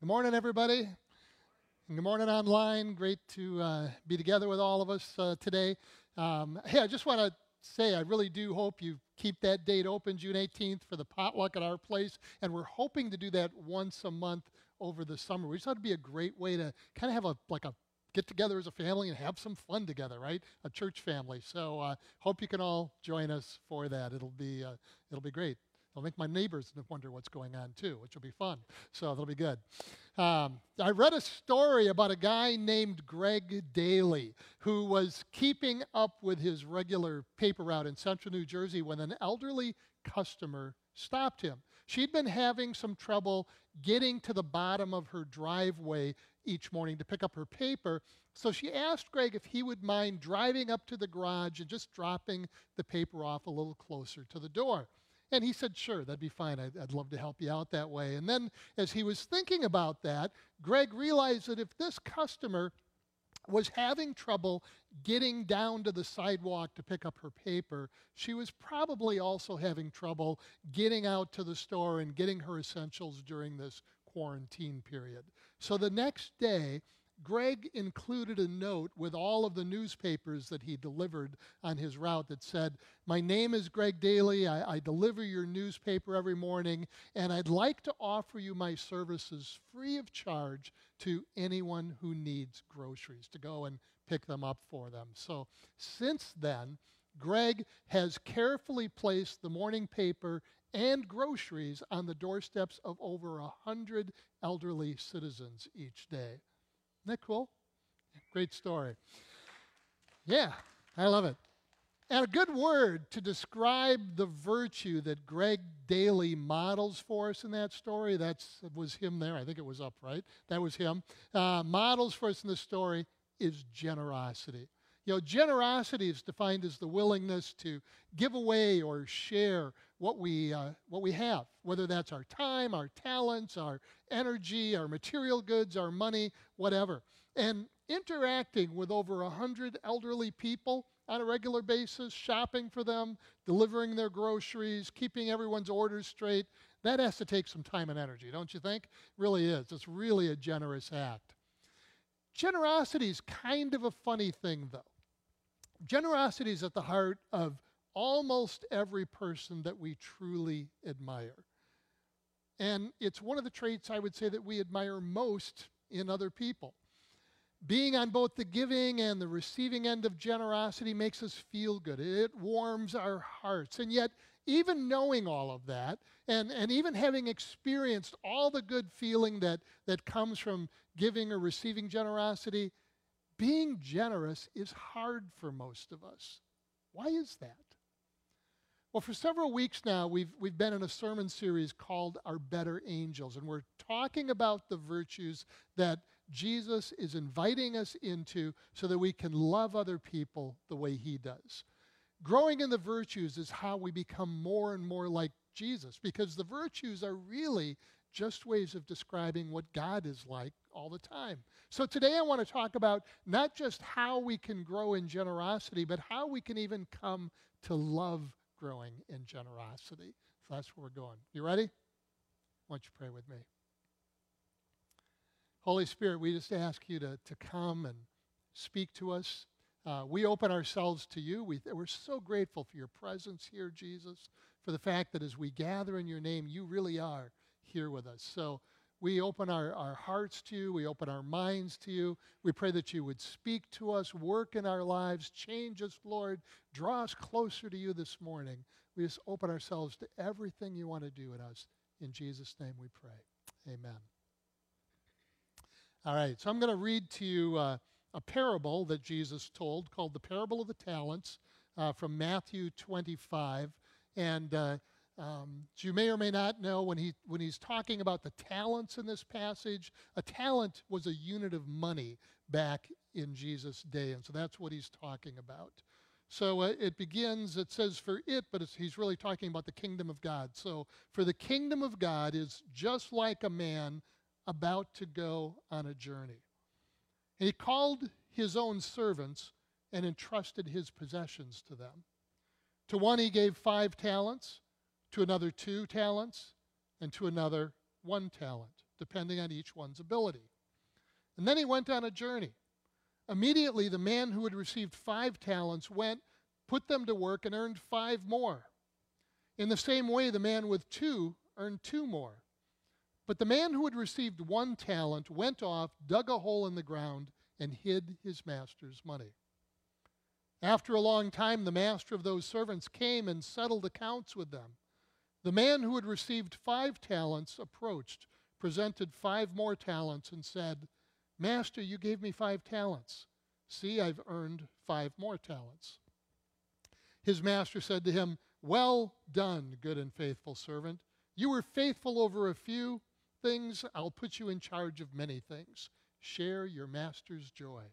Good morning, everybody. Good morning online. Great to uh, be together with all of us uh, today. Um, hey, I just want to say I really do hope you keep that date open, June 18th, for the potluck at our place. And we're hoping to do that once a month over the summer. We just thought it'd be a great way to kind of have a like a get together as a family and have some fun together, right? A church family. So uh, hope you can all join us for that. It'll be uh, it'll be great. It'll make my neighbors wonder what's going on too, which will be fun. So that'll be good. Um, I read a story about a guy named Greg Daly who was keeping up with his regular paper route in central New Jersey when an elderly customer stopped him. She'd been having some trouble getting to the bottom of her driveway each morning to pick up her paper. So she asked Greg if he would mind driving up to the garage and just dropping the paper off a little closer to the door. And he said, Sure, that'd be fine. I'd, I'd, love to help you out that way. And then, as he was thinking about that, Greg realized that if this customer was having trouble getting down to the sidewalk to pick up her paper, she was probably also having trouble getting out to the store and getting her essentials during this quarantine period. So the next day, Greg included a note with all of the newspapers that he delivered on his route that said, My name is Greg Daly. I, I, deliver your newspaper every morning, and I'd like to offer you my services free of charge to anyone who needs groceries to go and pick them up for them. So since then, Greg has carefully placed the morning paper and groceries on the doorsteps of over a hundred elderly citizens each day. That cool? Great story. Yeah, I love it. And a good word to describe the virtue that Greg Daly models for us in that story. That was him there. I think it was up, right? That was him. Uh, models for us in the story is generosity. You know, generosity is defined as the willingness to give away or share what we, uh, what we have, whether that's our time, our talents, our energy, our material goods, our money, whatever. And interacting with over 100 elderly people on a regular basis, shopping for them, delivering their groceries, keeping everyone's orders straight, that has to take some time and energy, don't you think? It really is. It's really a generous act. Generosity is kind of a funny thing, though. Generosity is at the heart of almost every person that we truly admire. And it's one of the traits I would say that we admire most in other people. Being on both the giving and the receiving end of generosity makes us feel good. It warms our hearts. And yet, even knowing all of that, and, and even having experienced all the good feeling that, that comes from giving or receiving generosity, being generous is hard for most of us. Why is that? Well, for several weeks now, we've, we've been in a sermon series called Our Better Angels, and we're talking about the virtues that Jesus is inviting us into so that we can love other people the way he does. Growing in the virtues is how we become more and more like Jesus, because the virtues are really just ways of describing what God is like all the time. So today I want to talk about not just how we can grow in generosity, but how we can even come to love growing in generosity. So that's where we're going. You ready? Why don't you pray with me? Holy Spirit, we just ask you to, to come and speak to us. Uh, we open ourselves to you. We, we're so grateful for your presence here, Jesus, for the fact that as we gather in your name, you really are here with us. So we open our, our hearts to you. We open our minds to you. We pray that you would speak to us, work in our lives, change us, Lord. Draw us closer to you this morning. We just open ourselves to everything you want to do in us. In Jesus' name we pray. Amen. All right, so I'm going to read to you uh, a parable that Jesus told called the Parable of the Talents uh, from Matthew 25. And uh, um, so you may or may not know when, he, when he's talking about the talents in this passage, a talent was a unit of money back in Jesus' day. And so that's what he's talking about. So uh, it begins, it says for it, but he's really talking about the kingdom of God. So for the kingdom of God is just like a man about to go on a journey. And he called his own servants and entrusted his possessions to them. To one he gave five talents to another two talents, and to another one talent, depending on each one's ability. And then he went on a journey. Immediately, the man who had received five talents went, put them to work, and earned five more. In the same way, the man with two earned two more. But the man who had received one talent went off, dug a hole in the ground, and hid his master's money. After a long time, the master of those servants came and settled accounts with them. The man who had received five talents approached, presented five more talents, and said, Master, you gave me five talents. See, I've earned five more talents. His master said to him, Well done, good and faithful servant. You were faithful over a few things, I'll put you in charge of many things. Share your master's joy.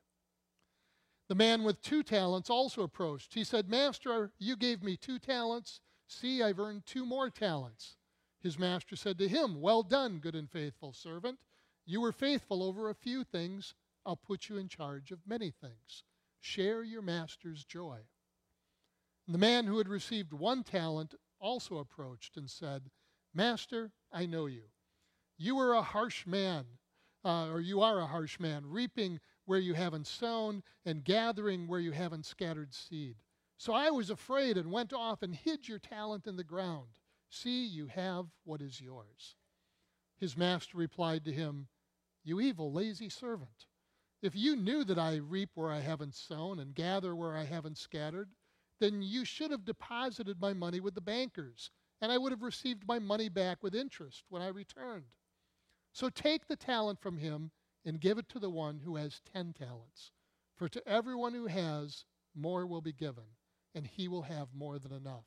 The man with two talents also approached. He said, Master, you gave me two talents. See, I've earned two more talents. His master said to him, Well done, good and faithful servant. You were faithful over a few things. I'll put you in charge of many things. Share your master's joy. The man who had received one talent also approached and said, Master, I know you. You are a harsh man, uh, or you are a harsh man, reaping where you haven't sown, and gathering where you haven't scattered seed. So I was afraid and went off and hid your talent in the ground. See, you have what is yours. His master replied to him, You evil, lazy servant. If you knew that I reap where I haven't sown and gather where I haven't scattered, then you should have deposited my money with the bankers, and I would have received my money back with interest when I returned. So take the talent from him and give it to the one who has ten talents. For to everyone who has, more will be given, and he will have more than enough.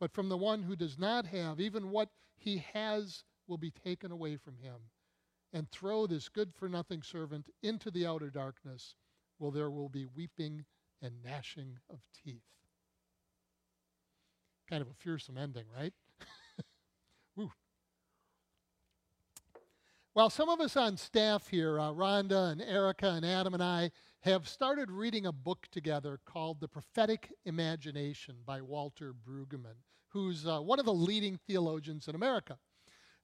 But from the one who does not have, even what he has will be taken away from him. And throw this good for nothing servant into the outer darkness, where there will be weeping and gnashing of teeth. Kind of a fearsome ending, right? Well, some of us on staff here, uh, Rhonda and Erica and Adam and I, have started reading a book together called The Prophetic Imagination by Walter Brueggemann, who's uh, one of the leading theologians in America.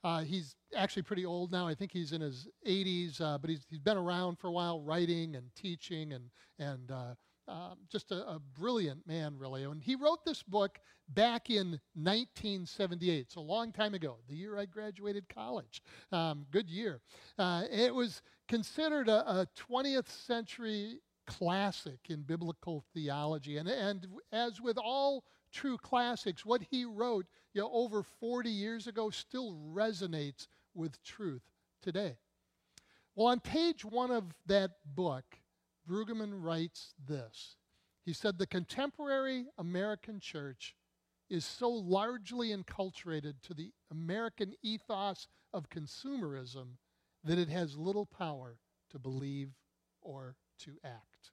Uh, he's actually pretty old now. I think he's in his 80s, uh, but he's, he's been around for a while writing and teaching and, and uh, um, just a, a, brilliant man, really. And he wrote this book back in 1978, so a long time ago, the year I graduated college. Um, good year. Uh, it was considered a, a 20th century classic in biblical theology. And, and as with all true classics, what he wrote you know, over 40 years ago still resonates with truth today. Well, on page one of that book, Brueggemann writes this. He said, The contemporary American church is so largely enculturated to the American ethos of consumerism that it has little power to believe or to act.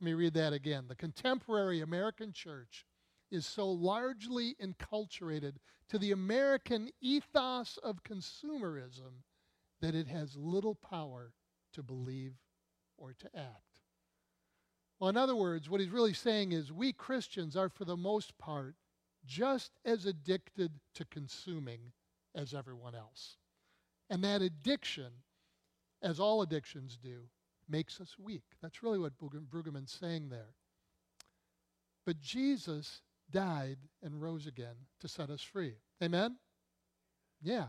Let me read that again. The contemporary American church is so largely enculturated to the American ethos of consumerism that it has little power to believe or to act. Well, in other words, what he's really saying is we Christians are, for the most part, just as addicted to consuming as everyone else. And that addiction, as all addictions do, makes us weak. That's really what Brueggemann's saying there. But Jesus died and rose again to set us free. Amen? Yeah.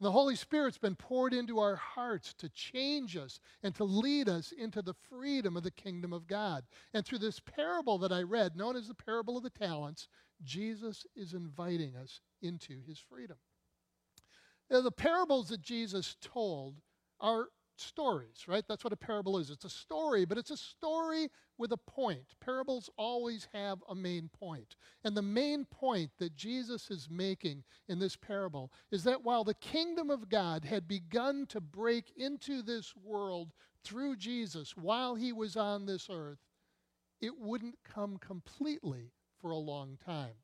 And the Holy Spirit's been poured into our hearts to change us and to lead us into the freedom of the kingdom of God. And through this parable that I read, known as the parable of the talents, Jesus is inviting us into his freedom. The parables that Jesus told are stories, right? That's what a parable is. It's a story, but it's a story with a point. Parables always have a main point. And the main point that Jesus is making in this parable is that while the kingdom of God had begun to break into this world through Jesus while he was on this earth, it wouldn't come completely for a long time.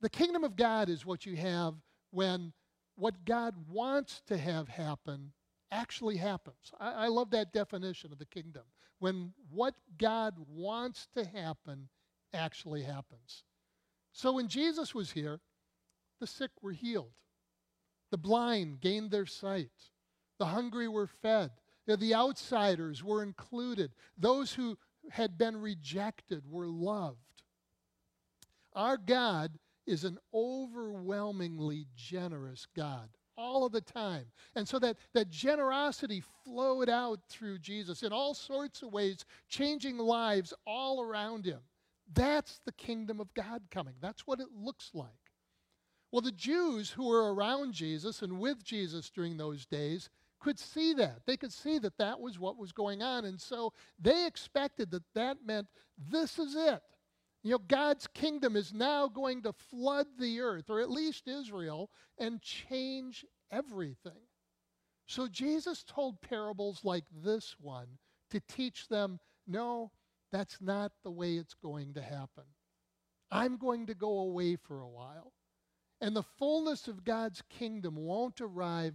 The kingdom of God is what you have when what God wants to have happen actually happens. I, I love that definition of the kingdom. When what God wants to happen actually happens. So when Jesus was here, the sick were healed, the blind gained their sight, The hungry were fed. The outsiders were included. Those who had been rejected were loved. Our God is an overwhelmingly generous God all of the time. And so that, that generosity flowed out through Jesus in all sorts of ways, changing lives all around him. That's the kingdom of God coming. That's what it looks like. Well, the Jews who were around Jesus and with Jesus during those days could see that. They could see that that was what was going on. And so they expected that that meant this is it. You know, God's kingdom is now going to flood the earth, or at least Israel, and change everything. So Jesus told parables like this one to teach them no, that's not the way it's going to happen. I'm going to go away for a while. And the fullness of God's kingdom won't arrive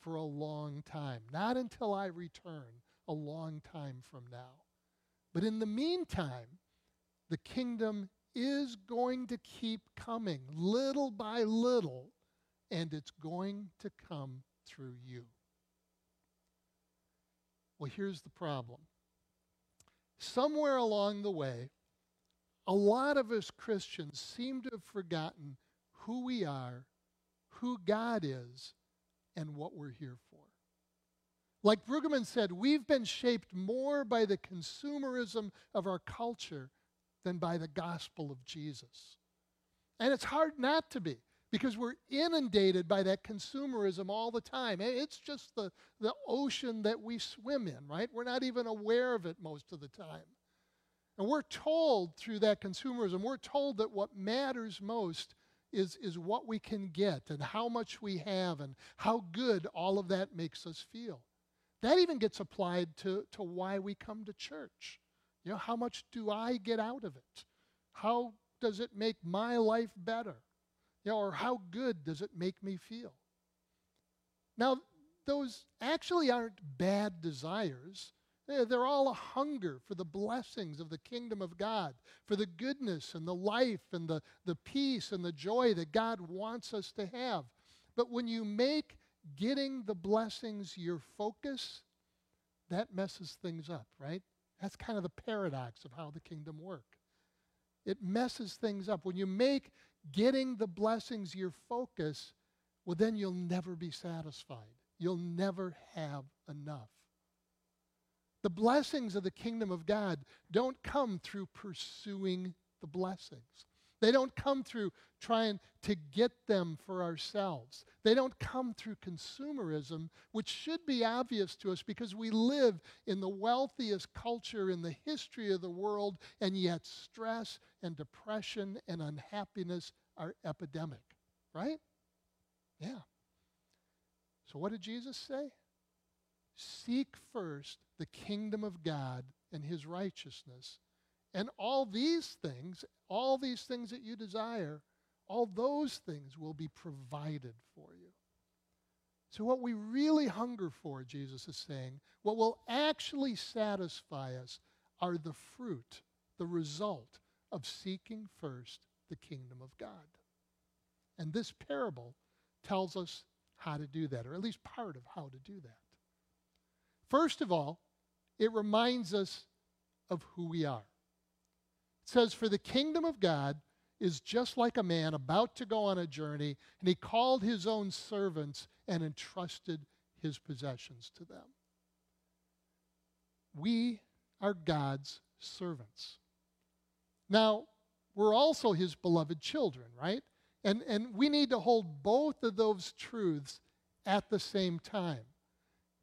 for a long time, not until I return a long time from now. But in the meantime, the kingdom is going to keep coming little by little, and it's going to come through you. Well, here's the problem. Somewhere along the way, a lot of us Christians seem to have forgotten who we are, who God is, and what we're here for. Like Brueggemann said, we've been shaped more by the consumerism of our culture than by the gospel of Jesus. And it's hard not to be because we're inundated by that consumerism all the time. Eh, it's just the, the ocean that we swim in, right? We're not even aware of it most of the time. And we're told through that consumerism, we're told that what matters most is, is what we can get and how much we have and how good all of that makes us feel. That even gets applied to, to why we come to church. You know, how much do I get out of it? How does it make my life better? You know, or how good does it make me feel? Now, those actually aren't bad desires. Eh, they're all a hunger for the blessings of the kingdom of God, for the goodness and the life and the, the peace and the joy that God wants us to have. But when you make getting the blessings your focus, that messes things up, right? That's kind of the paradox of how the kingdom works. It messes things up. When you make getting the blessings your focus, well, then you'll never be satisfied. You'll never have enough. The blessings of the kingdom of God don't come through pursuing the blessings. They don't come through trying to get them for ourselves. They don't come through consumerism, which should be obvious to us because we live in the wealthiest culture in the history of the world, and yet stress and depression and unhappiness are epidemic, right? Yeah. So, what did Jesus say? Seek first the kingdom of God and his righteousness, and all these things, all these things that you desire, all those things will be provided for you. So, what we really hunger for, Jesus is saying, what will actually satisfy us are the fruit, the result of seeking first the kingdom of God. And this parable tells us how to do that, or at least part of how to do that. First of all, it reminds us of who we are. It says, For the kingdom of God is just like a man about to go on a journey, and he called his own servants and entrusted his possessions to them. We are God's servants. Now, we're also his beloved children, right? And, and we need to hold both of those truths at the same time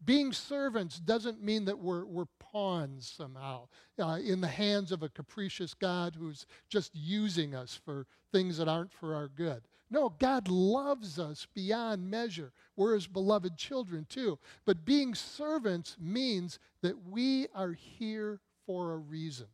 being servants doesn't mean that we're, we're pawns somehow uh, in the hands of a capricious God who's just using us for things that aren't for our good. No, God loves us beyond measure. We're his beloved children too. But being servants means that we are here for a reason.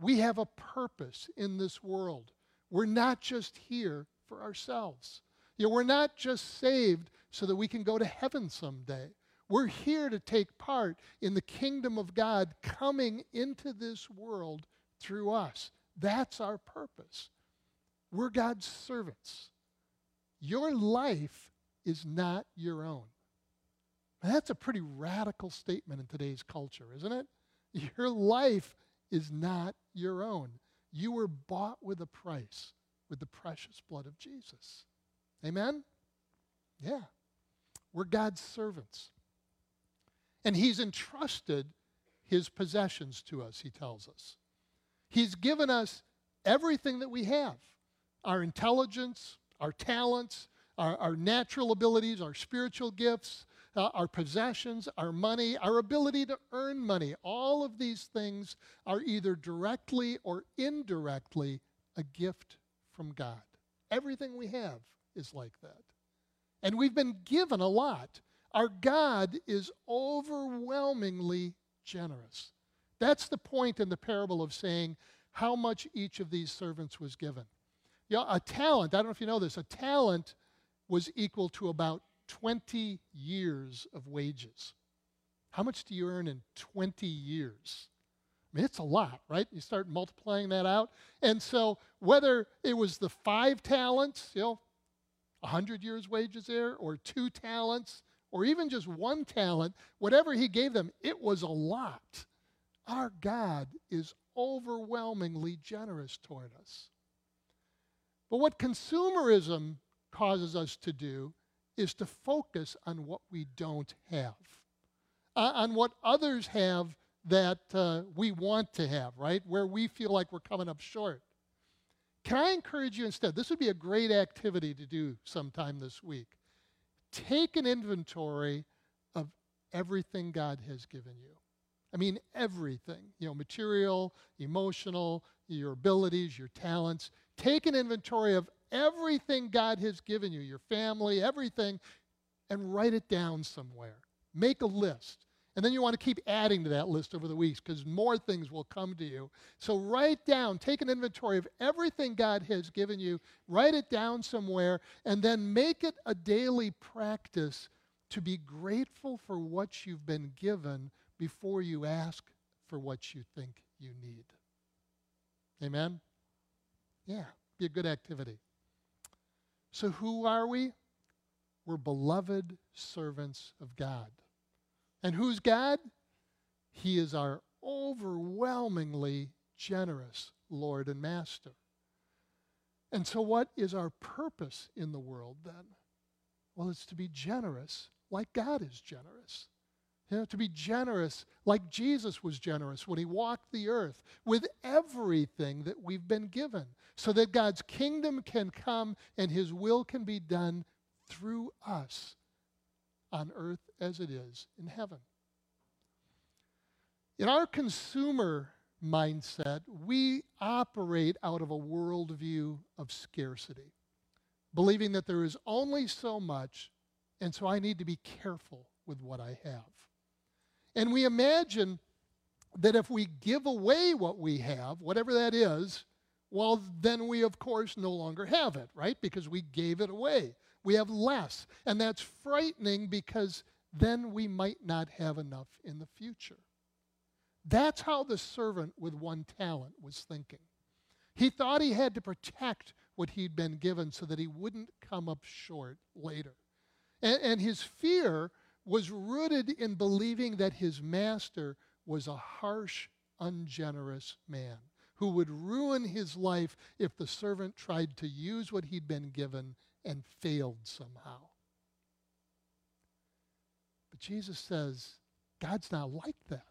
We have a purpose in this world. We're not just here for ourselves. You know, we're not just saved so that we can go to heaven someday. We're here to take part in the kingdom of God coming into this world through us. That's our purpose. We're God's servants. Your life is not your own. that's a pretty radical statement in today's culture, isn't it? Your life is not your own. You were bought with a price, with the precious blood of Jesus. Amen? Yeah. We're God's servants. And He's entrusted His possessions to us, He tells us. He's given us everything that we have our intelligence, our talents, our, our natural abilities, our spiritual gifts, uh, our possessions, our money, our ability to earn money. All of these things are either directly or indirectly a gift from God. Everything we have is like that. And we've been given a lot. Our God is overwhelmingly generous. That's the point in the parable of saying how much each of these servants was given. You know, a talent, I don't know if you know this, a talent was equal to about 20 years of wages. How much do you earn in 20 years? I mean, it's a lot, right? You start multiplying that out. And so, whether it was the five talents, you know, 100 years' wages there, or two talents, or even just one talent, whatever he gave them, it was a lot. Our God is overwhelmingly generous toward us. But what consumerism causes us to do is to focus on what we don't have, uh, on what others have that uh, we want to have, right? Where we feel like we're coming up short. Can I encourage you instead? This would be a great activity to do sometime this week. Take an inventory of everything God has given you. I mean, everything, you know, material, emotional, your abilities, your talents. Take an inventory of everything God has given you, your family, everything, and write it down somewhere. Make a list. And then you want to keep adding to that list over the weeks because more things will come to you. So write down, take an inventory of everything God has given you, write it down somewhere, and then make it a daily practice to be grateful for what you've been given before you ask for what you think you need. Amen? Yeah, be a good activity. So, who are we? We're beloved servants of God. And who's God? He is our overwhelmingly generous Lord and Master. And so, what is our purpose in the world then? Well, it's to be generous like God is generous. You know, to be generous like Jesus was generous when he walked the earth with everything that we've been given, so that God's kingdom can come and his will can be done through us on earth as it is in heaven. In our consumer mindset, we operate out of a worldview of scarcity, believing that there is only so much, and so I need to be careful with what I have. And we imagine that if we give away what we have, whatever that is, well, then we, of course, no longer have it, right? Because we gave it away. We have less. And that's frightening because then we might not have enough in the future. That's how the servant with one talent was thinking. He thought he had to protect what he'd been given so that he wouldn't come up short later. And, and his fear was rooted in believing that his master was a harsh, ungenerous man who would ruin his life if the servant tried to use what he'd been given and failed somehow. But Jesus says, God's not like that.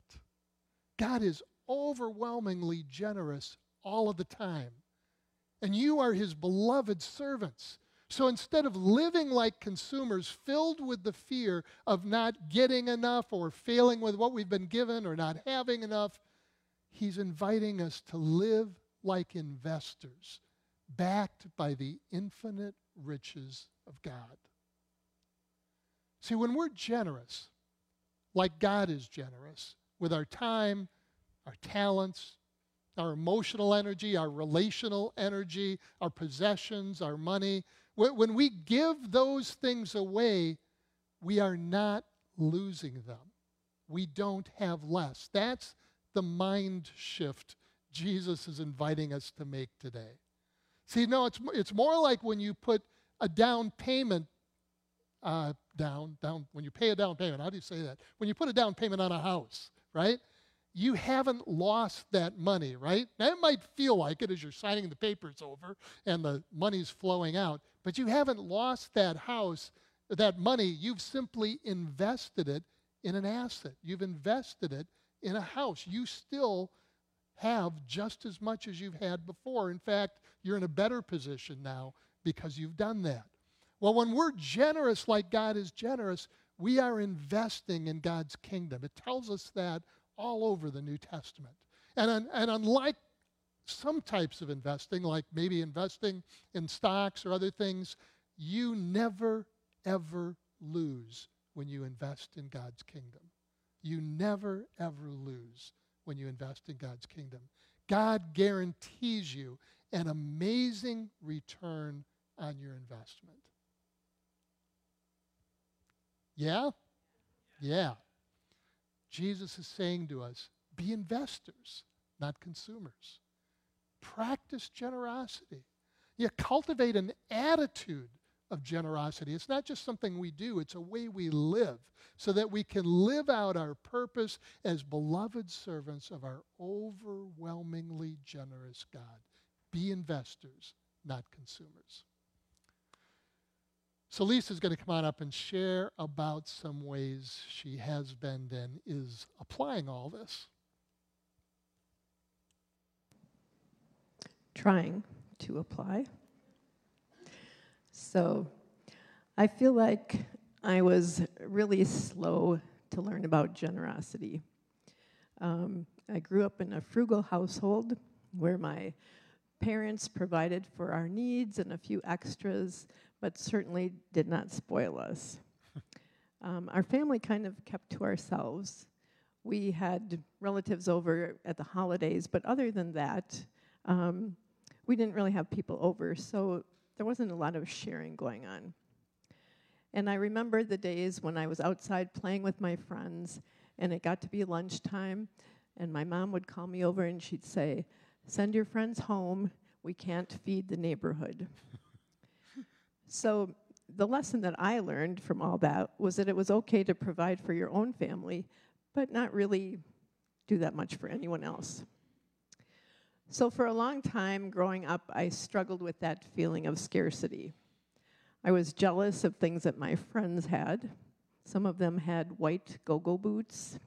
God is overwhelmingly generous all of the time. And you are his beloved servants. So instead of living like consumers filled with the fear of not getting enough or failing with what we've been given or not having enough, he's inviting us to live like investors, backed by the infinite riches of God. See, when we're generous, like God is generous, with our time, our talents, our emotional energy, our relational energy, our possessions, our money, when we give those things away, we are not losing them. We don't have less. That's the mind shift Jesus is inviting us to make today. See, no, it's, it's more like when you put a down payment uh, down, down, when you pay a down payment, how do you say that? When you put a down payment on a house, right? You haven't lost that money, right? Now, it might feel like it as you're signing the papers over and the money's flowing out, but you haven't lost that house, that money. You've simply invested it in an asset. You've invested it in a house. You still have just as much as you've had before. In fact, you're in a better position now because you've done that. Well, when we're generous like God is generous, we are investing in God's kingdom. It tells us that all over the New Testament. And, and unlike some types of investing, like maybe investing in stocks or other things, you never, ever lose when you invest in God's kingdom. You never, ever lose when you invest in God's kingdom. God guarantees you an amazing return on your investment. Yeah? Yeah. Jesus is saying to us be investors, not consumers. Practice generosity. You cultivate an attitude of generosity. It's not just something we do, it's a way we live so that we can live out our purpose as beloved servants of our overwhelmingly generous God. Be investors, not consumers. So Lisa's going to come on up and share about some ways she has been and is applying all this. Trying to apply. So I feel like I was really slow to learn about generosity. Um, I grew up in a frugal household where my parents provided for our needs and a few extras, but certainly did not spoil us. um, our family kind of kept to ourselves. We had relatives over at the holidays, but other than that, um, we didn't really have people over, so there wasn't a lot of sharing going on. And I remember the days when I was outside playing with my friends, and it got to be lunchtime, and my mom would call me over and she'd say, Send your friends home, we can't feed the neighborhood. So the lesson that I learned from all that was that it was okay to provide for your own family, but not really do that much for anyone else. So for a long time growing up, I struggled with that feeling of scarcity. I was jealous of things that my friends had. Some of them had white go go boots.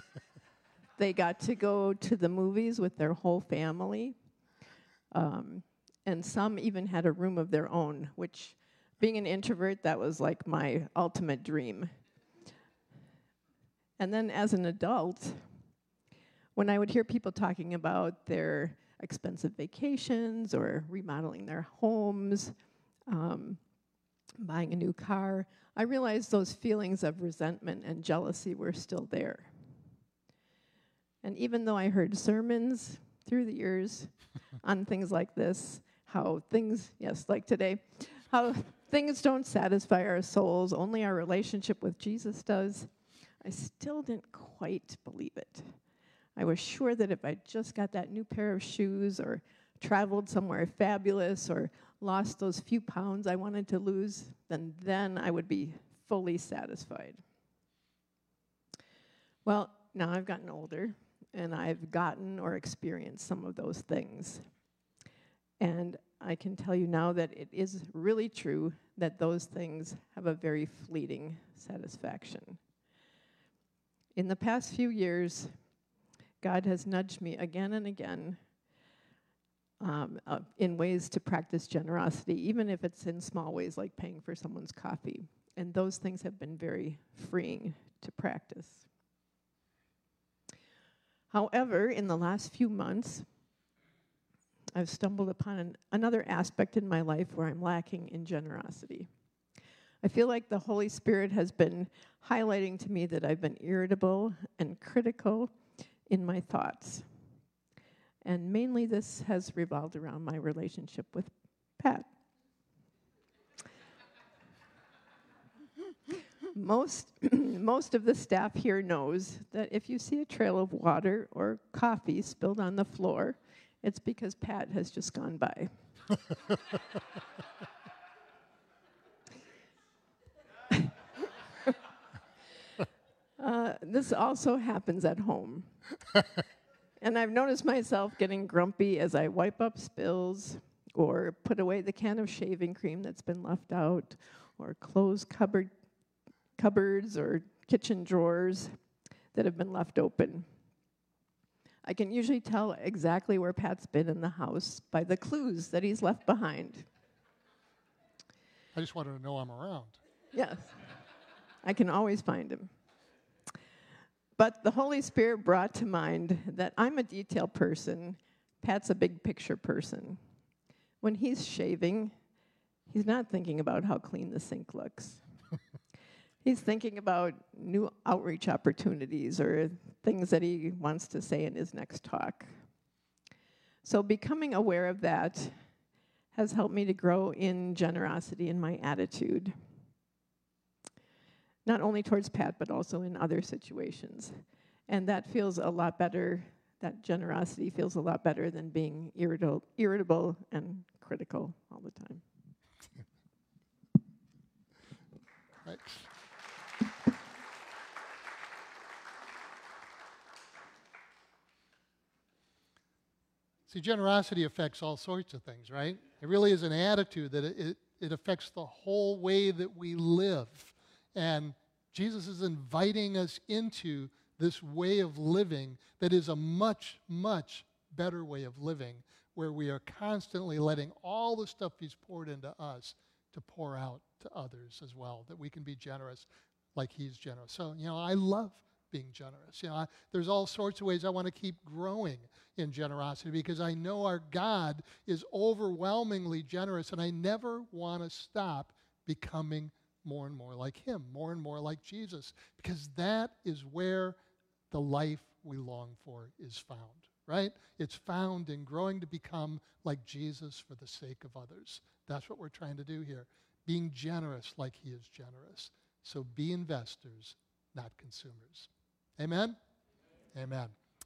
they got to go to the movies with their whole family. Um, and some even had a room of their own, which, being an introvert, that was like my ultimate dream. And then as an adult, when I would hear people talking about their expensive vacations or remodeling their homes, um, buying a new car, I realized those feelings of resentment and jealousy were still there. And even though I heard sermons through the years on things like this, how things, yes, like today, how things don't satisfy our souls, only our relationship with Jesus does, I still didn't quite believe it. I was sure that if I just got that new pair of shoes or traveled somewhere fabulous or lost those few pounds I wanted to lose, then then I would be fully satisfied. Well, now I've gotten older and I've gotten or experienced some of those things. And I can tell you now that it is really true that those things have a very fleeting satisfaction. In the past few years, God has nudged me again and again um, uh, in ways to practice generosity, even if it's in small ways like paying for someone's coffee. And those things have been very freeing to practice. However, in the last few months, I've stumbled upon an, another aspect in my life where I'm lacking in generosity. I feel like the Holy Spirit has been highlighting to me that I've been irritable and critical in my thoughts. And mainly this has revolved around my relationship with Pat. most, most of the staff here knows that if you see a trail of water or coffee spilled on the floor, it's because Pat has just gone by. Uh, this also happens at home. and I've noticed myself getting grumpy as I wipe up spills or put away the can of shaving cream that's been left out or close cupboard cupboards or kitchen drawers that have been left open. I can usually tell exactly where Pat's been in the house by the clues that he's left behind. I just wanted to know I'm around. Yes, I can always find him. But the Holy Spirit brought to mind that I'm a detail person, Pat's a big picture person. When he's shaving, he's not thinking about how clean the sink looks. he's thinking about new outreach opportunities or things that he wants to say in his next talk. So, becoming aware of that has helped me to grow in generosity in my attitude, not only towards Pat, but also in other situations. And that feels a lot better, that generosity feels a lot better than being irritable, irritable and critical all the time. See, generosity affects all sorts of things, right? It really is an attitude that it, it, it, affects the whole way that we live. And Jesus is inviting us into this way of living that is a much, much better way of living, where we are constantly letting all the stuff He's poured into us to pour out to others as well, that we can be generous like He's generous. So, you know, I love being generous. You know, I, there's all sorts of ways I want to keep growing in generosity because I know our God is overwhelmingly generous, and I never want to stop becoming more and more like Him, more and more like Jesus, because that is where the life we long for is found, right? It's found in growing to become like Jesus for the sake of others. That's what we're trying to do here, being generous like He is generous. So be investors, not consumers. Amen? Amen.